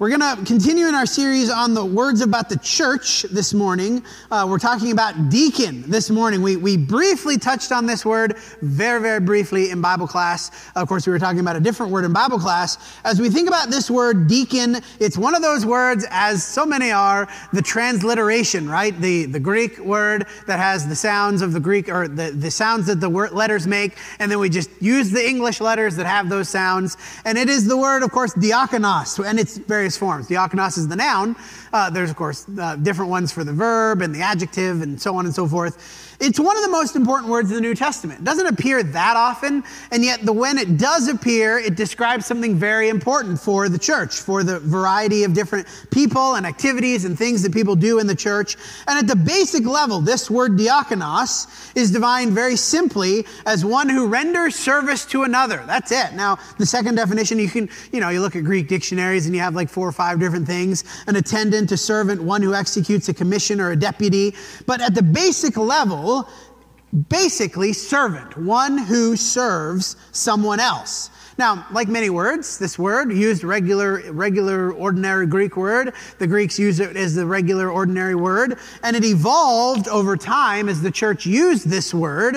We're going to continue in our series on the words about the church this morning. Uh, we're talking about deacon this morning. We, we briefly touched on this word very, very briefly in Bible class. Of course, we were talking about a different word in Bible class. As we think about this word deacon, it's one of those words, as so many are, the transliteration, right? The, the Greek word that has the sounds of the Greek, or the, the sounds that the word, letters make, and then we just use the English letters that have those sounds. And it is the word, of course, diakonos, and it's very various forms. Diakonos is the noun. Uh, there's, of course, uh, different ones for the verb and the adjective and so on and so forth. It's one of the most important words in the New Testament. It doesn't appear that often, and yet the when it does appear, it describes something very important for the church, for the variety of different people and activities and things that people do in the church. And at the basic level, this word diakonos is defined very simply as one who renders service to another. That's it. Now, the second definition, you can, you know, you look at Greek dictionaries and you have like four or five different things an attendant, a servant, one who executes a commission or a deputy. But at the basic level, basically servant, one who serves someone else. Now, like many words, this word used regular, regular, ordinary Greek word. The Greeks use it as the regular, ordinary word, and it evolved over time as the church used this word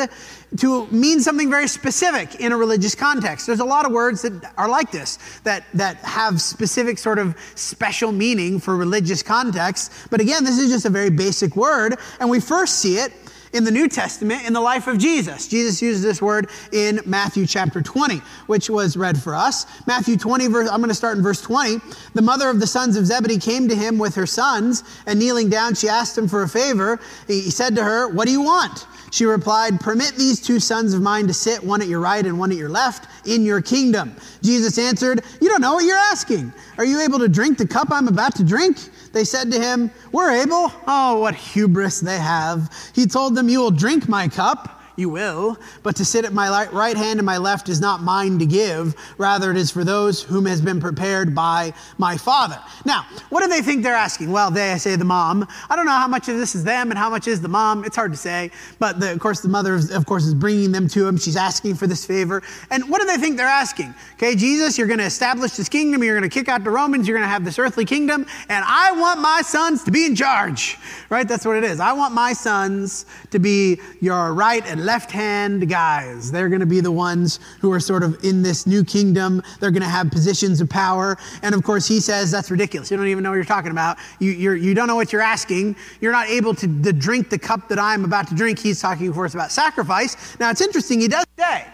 to mean something very specific in a religious context. There's a lot of words that are like this, that, that have specific sort of special meaning for religious contexts. But again, this is just a very basic word, and we first see it in the New Testament in the life of Jesus. Jesus uses this word in Matthew chapter 20, which was read for us. Matthew 20, verse, I'm going to start in verse 20. The mother of the sons of Zebedee came to him with her sons, and kneeling down, she asked him for a favor. He said to her, What do you want? She replied, Permit these two sons of mine to sit, one at your right and one at your left, in your kingdom. Jesus answered, You don't know what you're asking. Are you able to drink the cup I'm about to drink? They said to him, We're able. Oh, what hubris they have. He told them, You will drink my cup you will. But to sit at my right hand and my left is not mine to give. Rather, it is for those whom has been prepared by my Father. Now, what do they think they're asking? Well, they say the mom. I don't know how much of this is them and how much is the mom. It's hard to say. But the, of course, the mother, of course, is bringing them to him. She's asking for this favor. And what do they think they're asking? Okay, Jesus, you're going to establish this kingdom. You're going to kick out the Romans. You're going to have this earthly kingdom. And I want my sons to be in charge. Right? That's what it is. I want my sons to be your right and left hand guys. They're going to be the ones who are sort of in this new kingdom. They're going to have positions of power. And of course, he says that's ridiculous. You don't even know what you're talking about. You, you're, you don't know what you're asking. You're not able to, to drink the cup that I'm about to drink. He's talking, of course, about sacrifice. Now, it's interesting. He does say,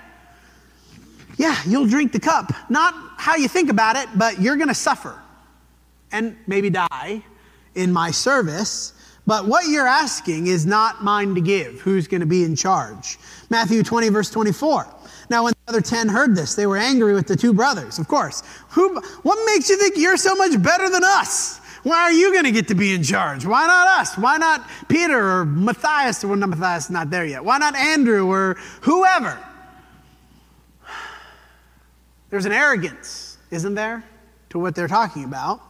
yeah, you'll drink the cup. Not how you think about it, but you're going to suffer and maybe die in my service. But what you're asking is not mine to give. Who's going to be in charge? Matthew 20, verse 24. Now, when the other 10 heard this, they were angry with the two brothers, of course. Who, what makes you think you're so much better than us? Why are you going to get to be in charge? Why not us? Why not Peter or Matthias? Well, not Matthias is not there yet. Why not Andrew or whoever? There's an arrogance, isn't there, to what they're talking about.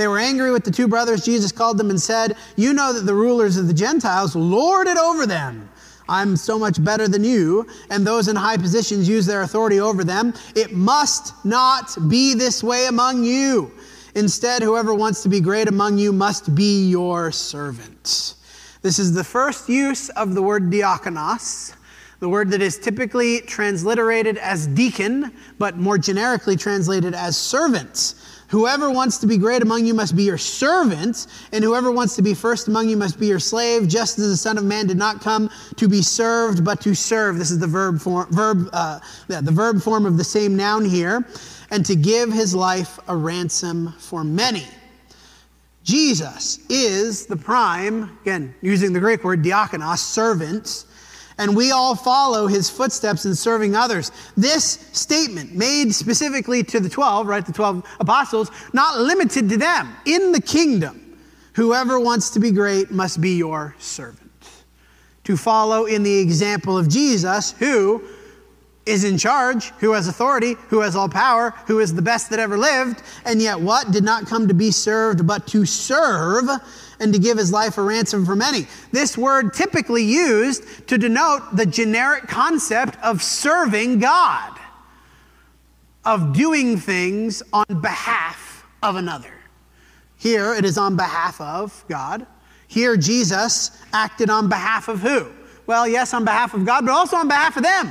They were angry with the two brothers. Jesus called them and said, You know that the rulers of the Gentiles lord it over them. I'm so much better than you, and those in high positions use their authority over them. It must not be this way among you. Instead, whoever wants to be great among you must be your servant. This is the first use of the word diakonos, the word that is typically transliterated as deacon, but more generically translated as servant. Whoever wants to be great among you must be your servant, and whoever wants to be first among you must be your slave, just as the Son of Man did not come to be served, but to serve. This is the verb form, verb, uh, yeah, the verb form of the same noun here, and to give his life a ransom for many. Jesus is the prime, again, using the Greek word diakonos, servant and we all follow his footsteps in serving others. This statement, made specifically to the 12, right, the 12 apostles, not limited to them. In the kingdom, whoever wants to be great must be your servant. To follow in the example of Jesus, who is in charge, who has authority, who has all power, who is the best that ever lived, and yet what? Did not come to be served, but to serve and to give his life a ransom for many. This word typically used to denote the generic concept of serving God, of doing things on behalf of another. Here it is on behalf of God. Here Jesus acted on behalf of who? Well, yes, on behalf of God, but also on behalf of them,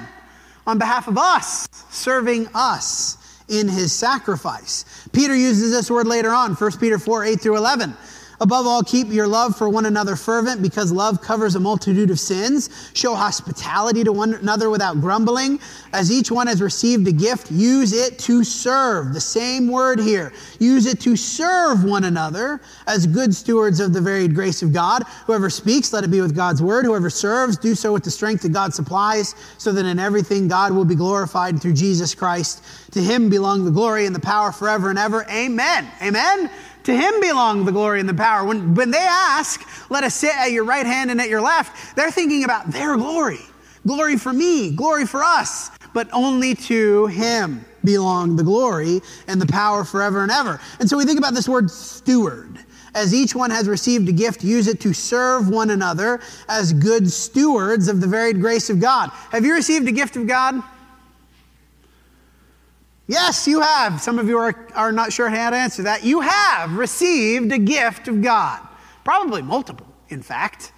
on behalf of us, serving us in his sacrifice. Peter uses this word later on, 1 Peter 4 8 through 11. Above all, keep your love for one another fervent because love covers a multitude of sins. Show hospitality to one another without grumbling. As each one has received a gift, use it to serve. The same word here. Use it to serve one another as good stewards of the varied grace of God. Whoever speaks, let it be with God's word. Whoever serves, do so with the strength that God supplies, so that in everything God will be glorified through Jesus Christ. To him belong the glory and the power forever and ever. Amen. Amen. To him belong the glory and the power. When, when they ask, let us sit at your right hand and at your left, they're thinking about their glory. Glory for me, glory for us, but only to him belong the glory and the power forever and ever. And so we think about this word steward. As each one has received a gift, use it to serve one another as good stewards of the varied grace of God. Have you received a gift of God? Yes, you have. Some of you are, are not sure how to answer that. You have received a gift of God, probably multiple, in fact.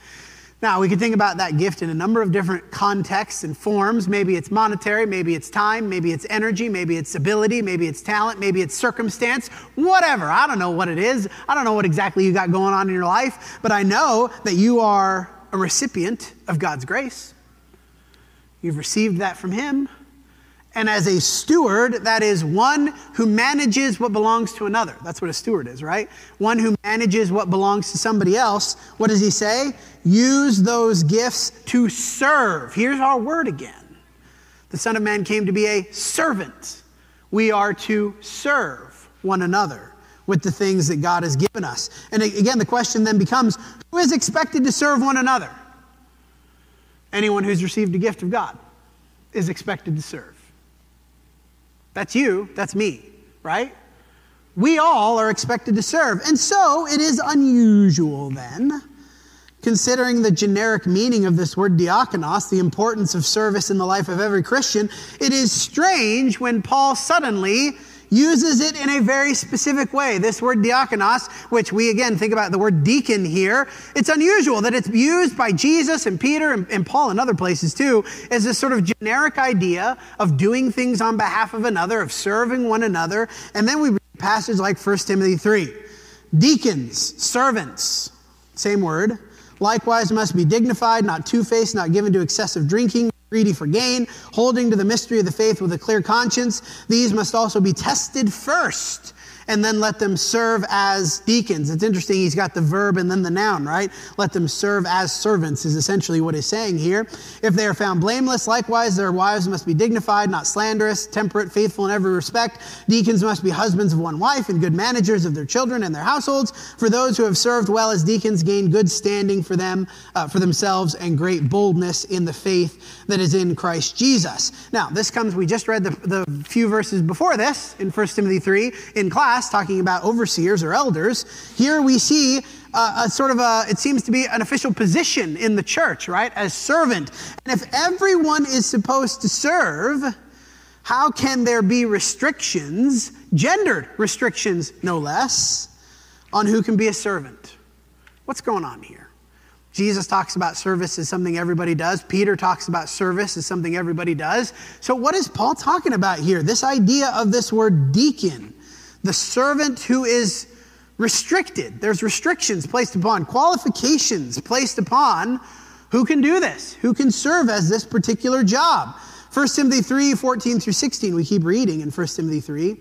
Now, we can think about that gift in a number of different contexts and forms. Maybe it's monetary, maybe it's time, maybe it's energy, maybe it's ability, maybe it's talent, maybe it's circumstance, whatever. I don't know what it is. I don't know what exactly you got going on in your life, but I know that you are a recipient of God's grace. You've received that from Him. And as a steward, that is one who manages what belongs to another. That's what a steward is, right? One who manages what belongs to somebody else. What does he say? Use those gifts to serve. Here's our word again. The Son of Man came to be a servant. We are to serve one another with the things that God has given us. And again, the question then becomes who is expected to serve one another? Anyone who's received a gift of God is expected to serve. That's you, that's me, right? We all are expected to serve. And so it is unusual then, considering the generic meaning of this word diakonos, the importance of service in the life of every Christian, it is strange when Paul suddenly uses it in a very specific way. This word diakonos, which we again think about the word deacon here, it's unusual that it's used by Jesus and Peter and, and Paul and other places too as this sort of generic idea of doing things on behalf of another, of serving one another. And then we read a passage like 1 Timothy 3. Deacons, servants, same word, likewise must be dignified, not two faced, not given to excessive drinking greedy for gain, holding to the mystery of the faith with a clear conscience. These must also be tested first and then let them serve as deacons. It's interesting, he's got the verb and then the noun, right? Let them serve as servants is essentially what he's saying here. If they are found blameless, likewise, their wives must be dignified, not slanderous, temperate, faithful in every respect. Deacons must be husbands of one wife and good managers of their children and their households. For those who have served well as deacons gain good standing for them, uh, for themselves, and great boldness in the faith that is in Christ Jesus. Now, this comes, we just read the, the few verses before this in 1 Timothy 3 in class talking about overseers or elders. Here we see a sort of a, it seems to be an official position in the church, right? As servant. And if everyone is supposed to serve, how can there be restrictions, gendered restrictions no less, on who can be a servant? What's going on here? Jesus talks about service as something everybody does. Peter talks about service as something everybody does. So, what is Paul talking about here? This idea of this word deacon the servant who is restricted. There's restrictions placed upon, qualifications placed upon who can do this, who can serve as this particular job. 1 Timothy 3 14 through 16, we keep reading in 1 Timothy 3.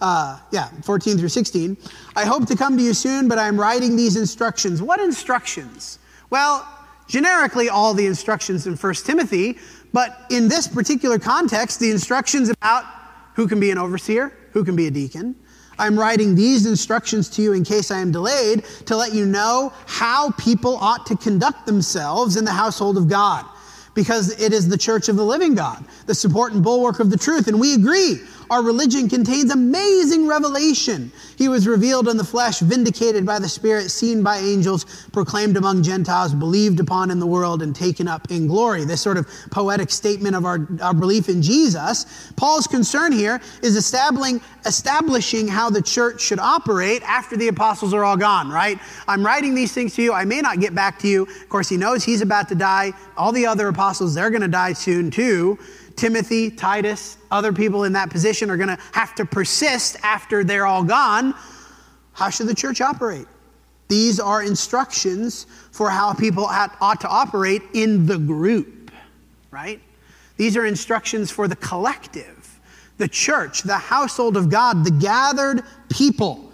Uh, yeah, 14 through 16. I hope to come to you soon, but I'm writing these instructions. What instructions? Well, generically, all the instructions in 1 Timothy, but in this particular context, the instructions about who can be an overseer, who can be a deacon, I'm writing these instructions to you in case I am delayed to let you know how people ought to conduct themselves in the household of God. Because it is the church of the living God, the support and bulwark of the truth. And we agree Our religion contains amazing revelation. He was revealed in the flesh, vindicated by the Spirit, seen by angels, proclaimed among Gentiles, believed upon in the world, and taken up in glory. This sort of poetic statement of our, our belief in Jesus. Paul's concern here is establishing, establishing how the church should operate after the apostles are all gone, right? I'm writing these things to you. I may not get back to you. Of course, he knows he's about to die. All the other apostles, they're going to die soon too. Timothy, Titus, other people in that position are going to have to persist after they're all gone. How should the church operate? These are instructions for how people ought to operate in the group, right? These are instructions for the collective, the church, the household of God, the gathered people.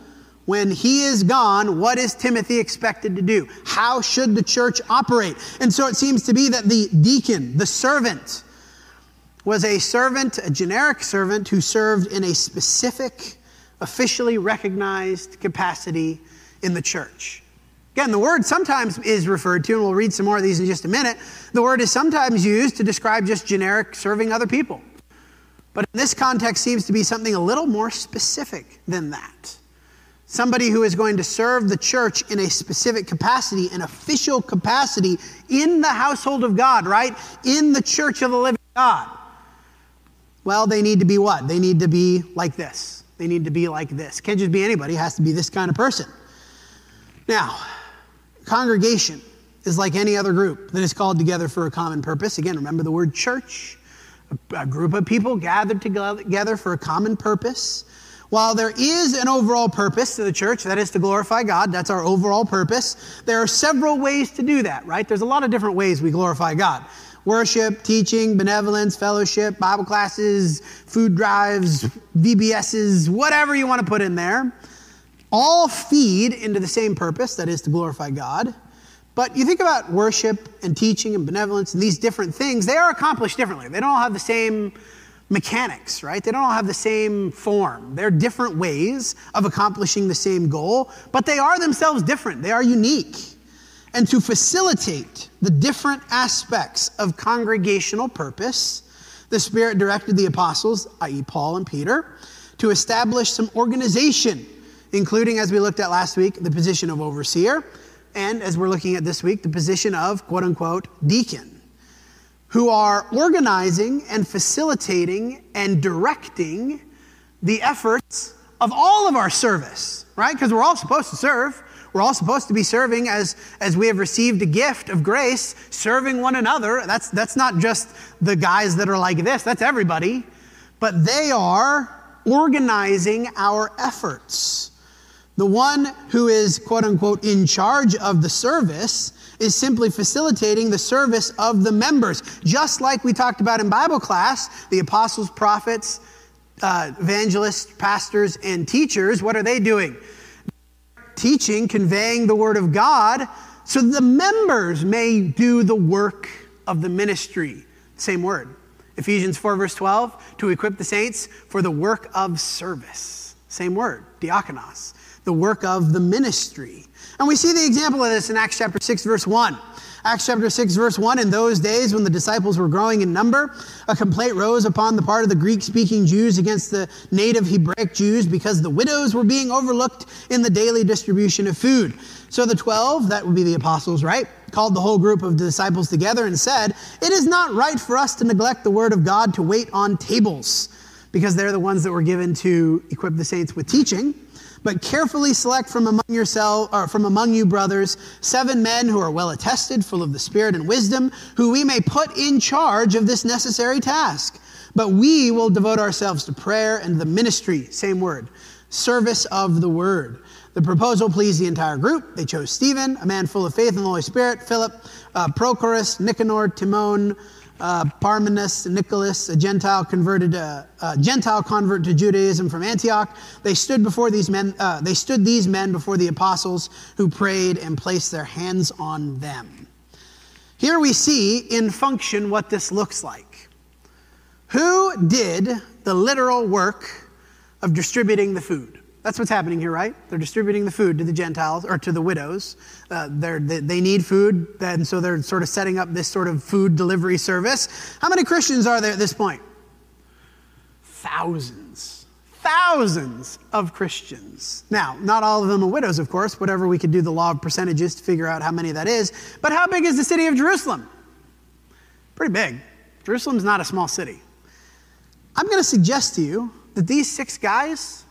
When he is gone, what is Timothy expected to do? How should the church operate? And so it seems to be that the deacon, the servant, was a servant, a generic servant who served in a specific, officially recognized capacity in the church. Again, the word sometimes is referred to, and we'll read some more of these in just a minute. The word is sometimes used to describe just generic serving other people. But in this context seems to be something a little more specific than that. Somebody who is going to serve the church in a specific capacity, an official capacity in the household of God, right? In the church of the living God. Well, they need to be what? They need to be like this. They need to be like this. Can't just be anybody, it has to be this kind of person. Now, congregation is like any other group that is called together for a common purpose. Again, remember the word church, a group of people gathered together for a common purpose. While there is an overall purpose to the church, that is to glorify God, that's our overall purpose, there are several ways to do that, right? There's a lot of different ways we glorify God worship, teaching, benevolence, fellowship, Bible classes, food drives, VBSs, whatever you want to put in there, all feed into the same purpose, that is to glorify God. But you think about worship and teaching and benevolence and these different things, they are accomplished differently. They don't all have the same mechanics, right? They don't all have the same form. They're different ways of accomplishing the same goal, but they are themselves different. They are unique and to facilitate the different aspects of congregational purpose, the Spirit directed the apostles, i.e., Paul and Peter, to establish some organization, including, as we looked at last week, the position of overseer, and as we're looking at this week, the position of quote unquote deacon, who are organizing and facilitating and directing the efforts of all of our service, right? Because we're all supposed to serve. We're all supposed to be serving as, as we have received a gift of grace, serving one another. That's, that's not just the guys that are like this, that's everybody. But they are organizing our efforts. The one who is, quote unquote, in charge of the service is simply facilitating the service of the members. Just like we talked about in Bible class, the apostles, prophets, uh, evangelists, pastors, and teachers, what are they doing? Teaching, conveying the word of God, so the members may do the work of the ministry. Same word. Ephesians 4, verse 12, to equip the saints for the work of service. Same word, diakonos, the work of the ministry. And we see the example of this in Acts chapter 6, verse 1. Acts chapter 6, verse 1 In those days, when the disciples were growing in number, a complaint rose upon the part of the Greek speaking Jews against the native Hebraic Jews because the widows were being overlooked in the daily distribution of food. So the 12, that would be the apostles, right? Called the whole group of disciples together and said, It is not right for us to neglect the word of God to wait on tables, because they're the ones that were given to equip the saints with teaching. But carefully select from among yourself, or from among you brothers, seven men who are well attested, full of the Spirit and wisdom, who we may put in charge of this necessary task. But we will devote ourselves to prayer and the ministry, same word, service of the word. The proposal pleased the entire group. They chose Stephen, a man full of faith and the Holy Spirit, Philip, uh, Prochorus, Nicanor, Timon, uh, Parmenas, Nicholas, a Gentile converted, uh, uh, Gentile convert to Judaism from Antioch. They stood before these men. Uh, they stood these men before the apostles, who prayed and placed their hands on them. Here we see in function what this looks like. Who did the literal work of distributing the food? That's what's happening here, right? They're distributing the food to the Gentiles or to the widows. Uh, they, they need food, and so they're sort of setting up this sort of food delivery service. How many Christians are there at this point? Thousands thousands of Christians. Now, not all of them are widows, of course, whatever we could do the law of percentages to figure out how many that is. But how big is the city of Jerusalem? Pretty big. Jerusalem's not a small city. I'm going to suggest to you that these six guys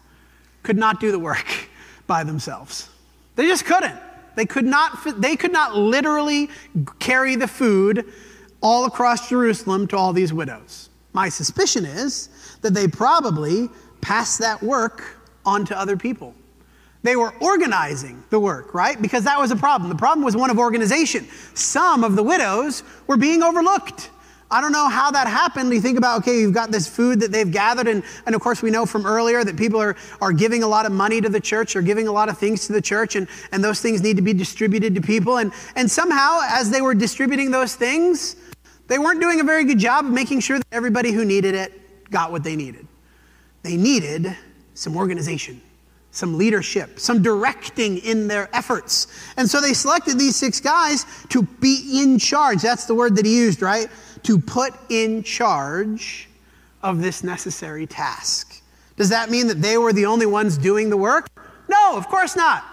could not do the work by themselves. They just couldn't. They could not, they could not literally carry the food all across Jerusalem to all these widows. My suspicion is that they probably passed that work on to other people. They were organizing the work, right? Because that was a problem. The problem was one of organization. Some of the widows were being overlooked. I don't know how that happened. You think about, okay, you've got this food that they've gathered, and, and of course, we know from earlier that people are, are giving a lot of money to the church, or giving a lot of things to the church, and, and those things need to be distributed to people. And, and somehow, as they were distributing those things, they weren't doing a very good job of making sure that everybody who needed it got what they needed. They needed some organization, some leadership, some directing in their efforts. And so they selected these six guys to be in charge. That's the word that he used, right? To put in charge of this necessary task. Does that mean that they were the only ones doing the work? No, of course not.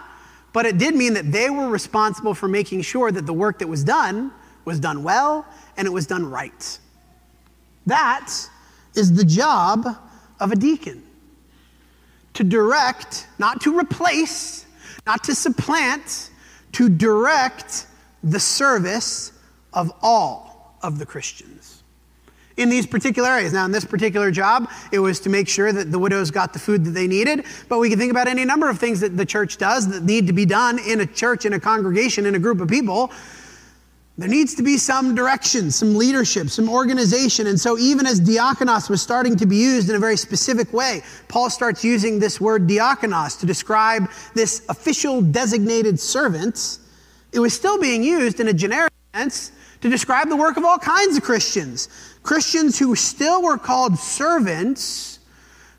But it did mean that they were responsible for making sure that the work that was done was done well and it was done right. That is the job of a deacon to direct, not to replace, not to supplant, to direct the service of all of the Christians in these particular areas. Now, in this particular job, it was to make sure that the widows got the food that they needed, but we can think about any number of things that the church does that need to be done in a church, in a congregation, in a group of people there needs to be some direction, some leadership, some organization. And so, even as diakonos was starting to be used in a very specific way, Paul starts using this word diakonos to describe this official designated servant. It was still being used in a generic sense to describe the work of all kinds of Christians. Christians who still were called servants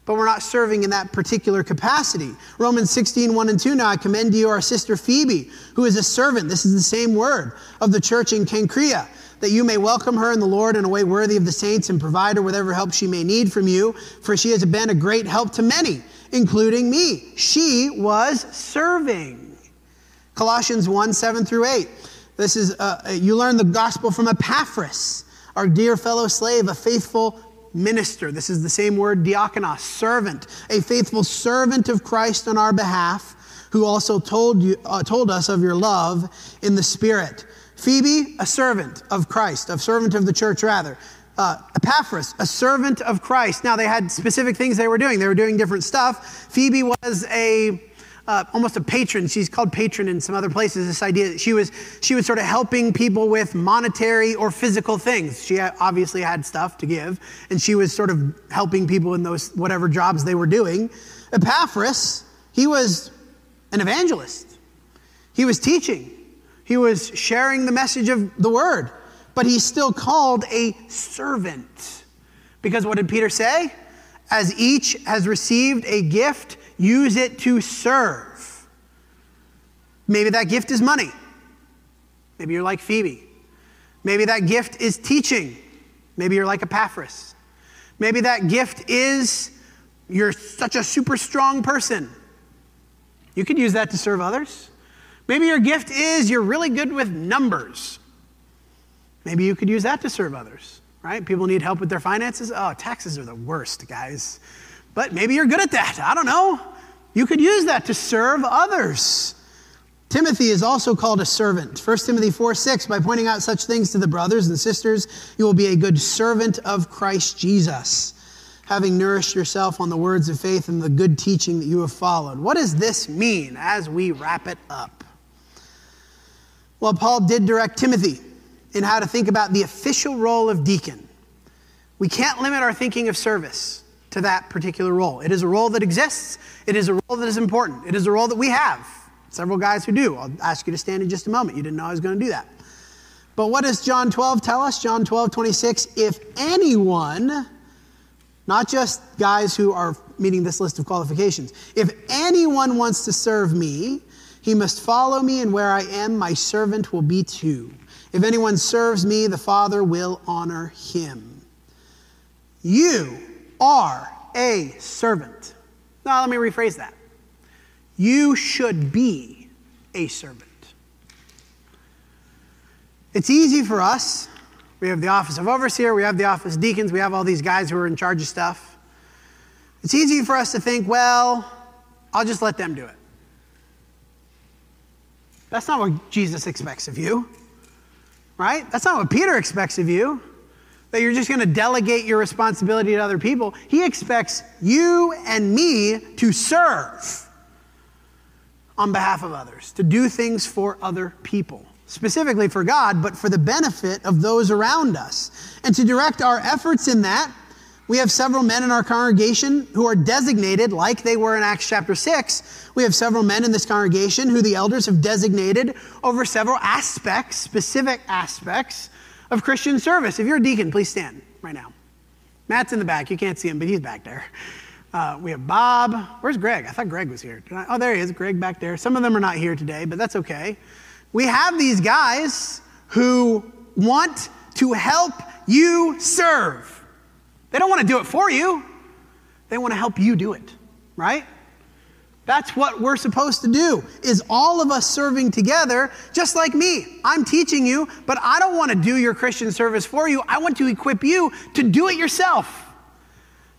but we're not serving in that particular capacity. Romans 16, 1 and 2. Now I commend to you our sister Phoebe, who is a servant, this is the same word, of the church in Cenchrea, that you may welcome her in the Lord in a way worthy of the saints and provide her whatever help she may need from you, for she has been a great help to many, including me. She was serving. Colossians 1, 7 through 8. This is, uh, you learn the gospel from Epaphras, our dear fellow slave, a faithful minister. This is the same word, diakonos, servant, a faithful servant of Christ on our behalf, who also told, you, uh, told us of your love in the Spirit. Phoebe, a servant of Christ, a servant of the church, rather. Uh, Epaphras, a servant of Christ. Now, they had specific things they were doing. They were doing different stuff. Phoebe was a uh, almost a patron. She's called patron in some other places. This idea that she was she was sort of helping people with monetary or physical things. She obviously had stuff to give, and she was sort of helping people in those whatever jobs they were doing. Epaphras, he was an evangelist. He was teaching. He was sharing the message of the word, but he's still called a servant. Because what did Peter say? As each has received a gift, Use it to serve. Maybe that gift is money. Maybe you're like Phoebe. Maybe that gift is teaching. Maybe you're like Epaphras. Maybe that gift is you're such a super strong person. You could use that to serve others. Maybe your gift is you're really good with numbers. Maybe you could use that to serve others, right? People need help with their finances. Oh, taxes are the worst, guys but maybe you're good at that. I don't know. You could use that to serve others. Timothy is also called a servant. 1 Timothy 4 6, by pointing out such things to the brothers and sisters, you will be a good servant of Christ Jesus, having nourished yourself on the words of faith and the good teaching that you have followed. What does this mean as we wrap it up? Well, Paul did direct Timothy in how to think about the official role of deacon. We can't limit our thinking of service to that particular role. It is a role that exists, it is a role that is important, it is a role that we have. Several guys who do. I'll ask you to stand in just a moment. You didn't know I was going to do that. But what does John 12 tell us? John 12, 26. If anyone, not just guys who are meeting this list of qualifications, if anyone wants to serve me, he must follow me, and where I am, my servant will be too. If anyone serves me, the Father will honor him. You are a servant. Now, let me rephrase that. You should be a servant. It's easy for us. We have the office of overseer, we have the office deacons, we have all these guys who are in charge of stuff. It's easy for us to think, well, I'll just let them do it. That's not what Jesus expects of you, right? That's not what Peter expects of you, that you're just going to delegate your responsibility to other people. He expects you and me to serve on behalf of others, to do things for other people specifically for God, but for the benefit of those around us. And to direct our efforts in that, we have several men in our congregation who are designated, like they were in Acts chapter 6. We have several men in this congregation who the elders have designated over several aspects, specific aspects of Christian service. If you're a deacon, please stand right now. Matt's in the back. You can't see him, but he's back there. Uh, we have Bob. Where's Greg? I thought Greg was here. Oh, there he is. Greg back there. Some of them are not here today, but that's okay. We have these guys who want to help you serve. They don't want to do it for you, they want to help you do it, right? That's what we're supposed to do. Is all of us serving together just like me. I'm teaching you, but I don't want to do your Christian service for you. I want to equip you to do it yourself.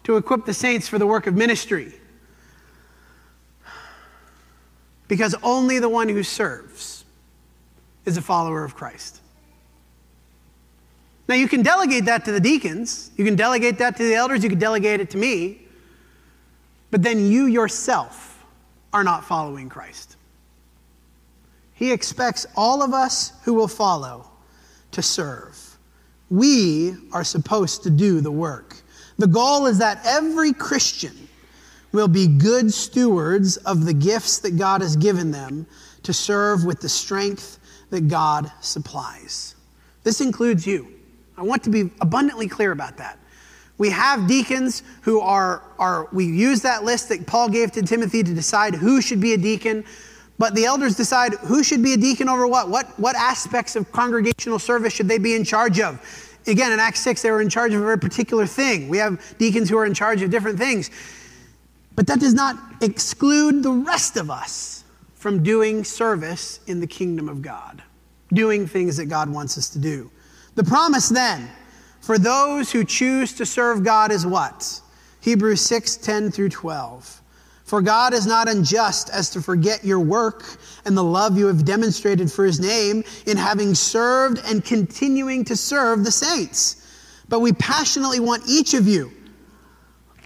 To equip the saints for the work of ministry. Because only the one who serves is a follower of Christ. Now, you can delegate that to the deacons, you can delegate that to the elders, you can delegate it to me, but then you yourself are not following Christ. He expects all of us who will follow to serve. We are supposed to do the work. The goal is that every Christian will be good stewards of the gifts that God has given them to serve with the strength that God supplies. This includes you. I want to be abundantly clear about that. We have deacons who are, are, we use that list that Paul gave to Timothy to decide who should be a deacon, but the elders decide who should be a deacon over what. What, what aspects of congregational service should they be in charge of? Again, in Acts 6, they were in charge of a very particular thing. We have deacons who are in charge of different things. But that does not exclude the rest of us from doing service in the kingdom of God, doing things that God wants us to do. The promise then for those who choose to serve God is what? Hebrews 6 10 through 12. For God is not unjust as to forget your work and the love you have demonstrated for his name in having served and continuing to serve the saints. But we passionately want each of you,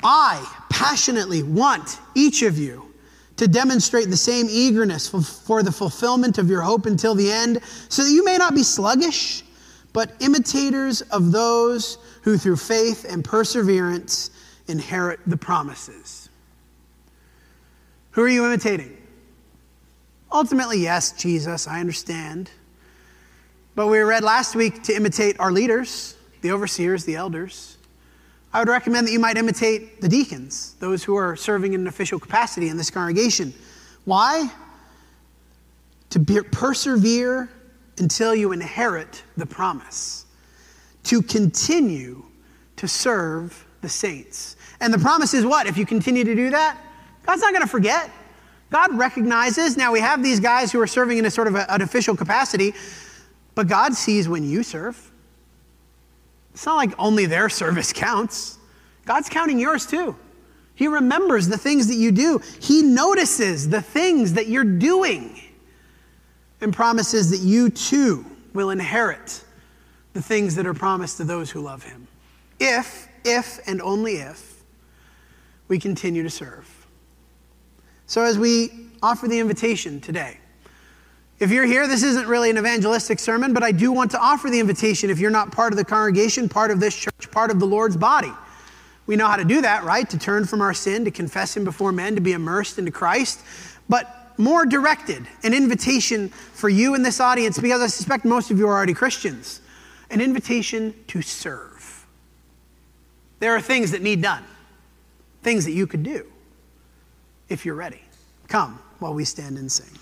I passionately want each of you to demonstrate the same eagerness for the fulfillment of your hope until the end, so that you may not be sluggish, but imitators of those who through faith and perseverance inherit the promises. Who are you imitating? Ultimately, yes, Jesus, I understand. But we read last week to imitate our leaders, the overseers, the elders. I would recommend that you might imitate the deacons, those who are serving in an official capacity in this congregation. Why? To persevere until you inherit the promise, to continue to serve the saints. And the promise is what? If you continue to do that, God's not going to forget. God recognizes. Now, we have these guys who are serving in a sort of a, an official capacity, but God sees when you serve. It's not like only their service counts. God's counting yours too. He remembers the things that you do. He notices the things that you're doing and promises that you too will inherit the things that are promised to those who love him. If, if, and only if we continue to serve. So, as we offer the invitation today, if you're here, this isn't really an evangelistic sermon, but I do want to offer the invitation if you're not part of the congregation, part of this church, part of the Lord's body. We know how to do that, right? To turn from our sin, to confess Him before men, to be immersed into Christ. But more directed, an invitation for you in this audience, because I suspect most of you are already Christians, an invitation to serve. There are things that need done, things that you could do if you're ready. Come while we stand and sing.